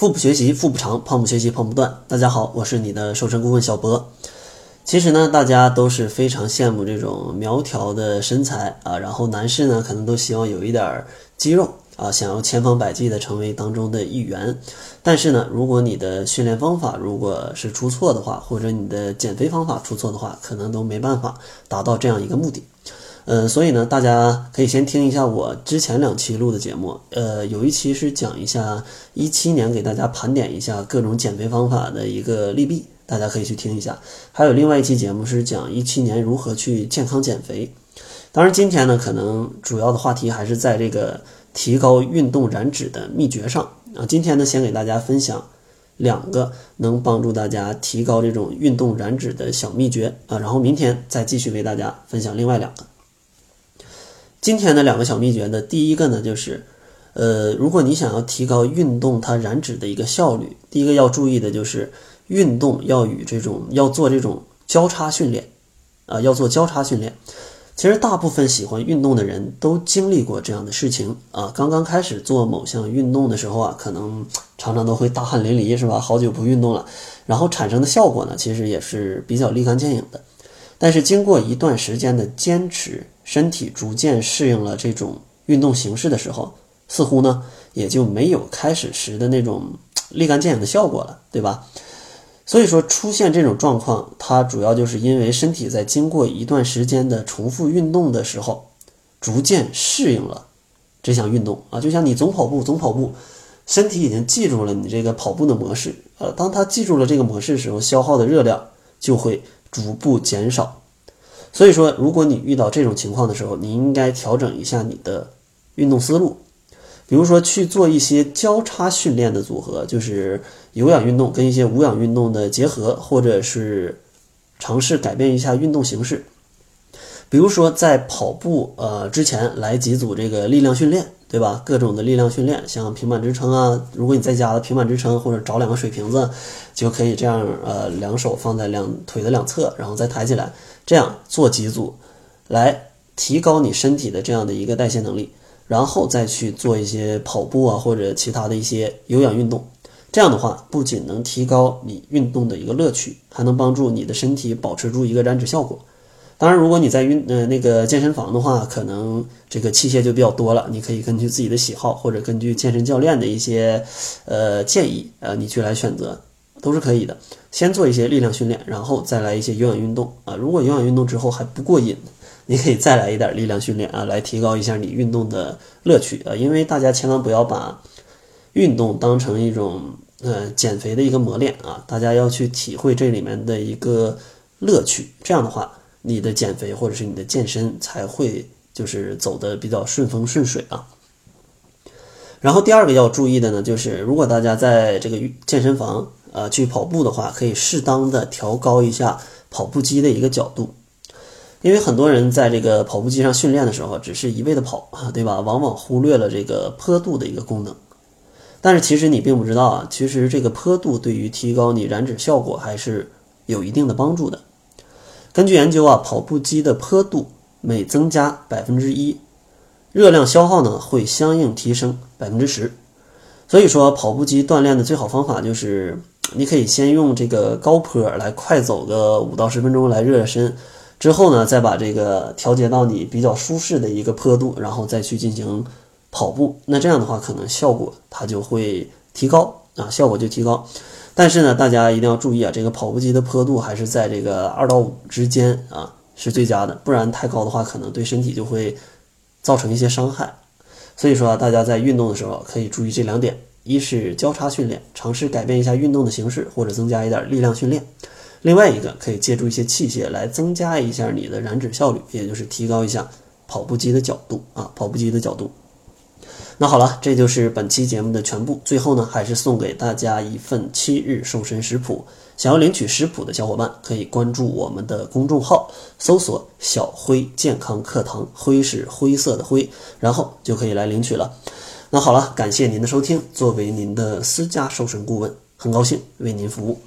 腹部学习腹部长，胖不学习胖不断。大家好，我是你的瘦身顾问小博。其实呢，大家都是非常羡慕这种苗条的身材啊，然后男士呢，可能都希望有一点肌肉啊，想要千方百计的成为当中的一员。但是呢，如果你的训练方法如果是出错的话，或者你的减肥方法出错的话，可能都没办法达到这样一个目的。呃，所以呢，大家可以先听一下我之前两期录的节目。呃，有一期是讲一下一七年，给大家盘点一下各种减肥方法的一个利弊，大家可以去听一下。还有另外一期节目是讲一七年如何去健康减肥。当然，今天呢，可能主要的话题还是在这个提高运动燃脂的秘诀上啊。今天呢，先给大家分享两个能帮助大家提高这种运动燃脂的小秘诀啊，然后明天再继续为大家分享另外两个。今天的两个小秘诀呢，第一个呢就是，呃，如果你想要提高运动它燃脂的一个效率，第一个要注意的就是运动要与这种要做这种交叉训练，啊，要做交叉训练。其实大部分喜欢运动的人都经历过这样的事情啊，刚刚开始做某项运动的时候啊，可能常常都会大汗淋漓，是吧？好久不运动了，然后产生的效果呢，其实也是比较立竿见影的。但是经过一段时间的坚持，身体逐渐适应了这种运动形式的时候，似乎呢也就没有开始时的那种立竿见影的效果了，对吧？所以说出现这种状况，它主要就是因为身体在经过一段时间的重复运动的时候，逐渐适应了这项运动啊。就像你总跑步，总跑步，身体已经记住了你这个跑步的模式，呃，当他记住了这个模式的时候，消耗的热量就会。逐步减少，所以说，如果你遇到这种情况的时候，你应该调整一下你的运动思路，比如说去做一些交叉训练的组合，就是有氧运动跟一些无氧运动的结合，或者是尝试改变一下运动形式，比如说在跑步呃之前来几组这个力量训练。对吧？各种的力量训练，像平板支撑啊，如果你在家的平板支撑，或者找两个水瓶子，就可以这样，呃，两手放在两腿的两侧，然后再抬起来，这样做几组，来提高你身体的这样的一个代谢能力，然后再去做一些跑步啊，或者其他的一些有氧运动。这样的话，不仅能提高你运动的一个乐趣，还能帮助你的身体保持住一个燃脂效果。当然，如果你在运呃那个健身房的话，可能这个器械就比较多了。你可以根据自己的喜好，或者根据健身教练的一些呃建议，呃，你去来选择，都是可以的。先做一些力量训练，然后再来一些有氧运动啊。如果有氧运动之后还不过瘾，你可以再来一点力量训练啊，来提高一下你运动的乐趣啊。因为大家千万不要把运动当成一种呃减肥的一个磨练啊，大家要去体会这里面的一个乐趣。这样的话。你的减肥或者是你的健身才会就是走的比较顺风顺水啊。然后第二个要注意的呢，就是如果大家在这个健身房呃去跑步的话，可以适当的调高一下跑步机的一个角度，因为很多人在这个跑步机上训练的时候，只是一味的跑啊，对吧？往往忽略了这个坡度的一个功能。但是其实你并不知道啊，其实这个坡度对于提高你燃脂效果还是有一定的帮助的。根据研究啊，跑步机的坡度每增加百分之一，热量消耗呢会相应提升百分之十。所以说，跑步机锻炼的最好方法就是，你可以先用这个高坡来快走个五到十分钟来热热身，之后呢，再把这个调节到你比较舒适的一个坡度，然后再去进行跑步。那这样的话，可能效果它就会提高啊，效果就提高。但是呢，大家一定要注意啊，这个跑步机的坡度还是在这个二到五之间啊，是最佳的。不然太高的话，可能对身体就会造成一些伤害。所以说啊，大家在运动的时候可以注意这两点：一是交叉训练，尝试改变一下运动的形式，或者增加一点力量训练；另外一个可以借助一些器械来增加一下你的燃脂效率，也就是提高一下跑步机的角度啊，跑步机的角度。那好了，这就是本期节目的全部。最后呢，还是送给大家一份七日瘦身食谱。想要领取食谱的小伙伴，可以关注我们的公众号，搜索“小辉健康课堂”，灰是灰色的灰，然后就可以来领取了。那好了，感谢您的收听。作为您的私家瘦身顾问，很高兴为您服务。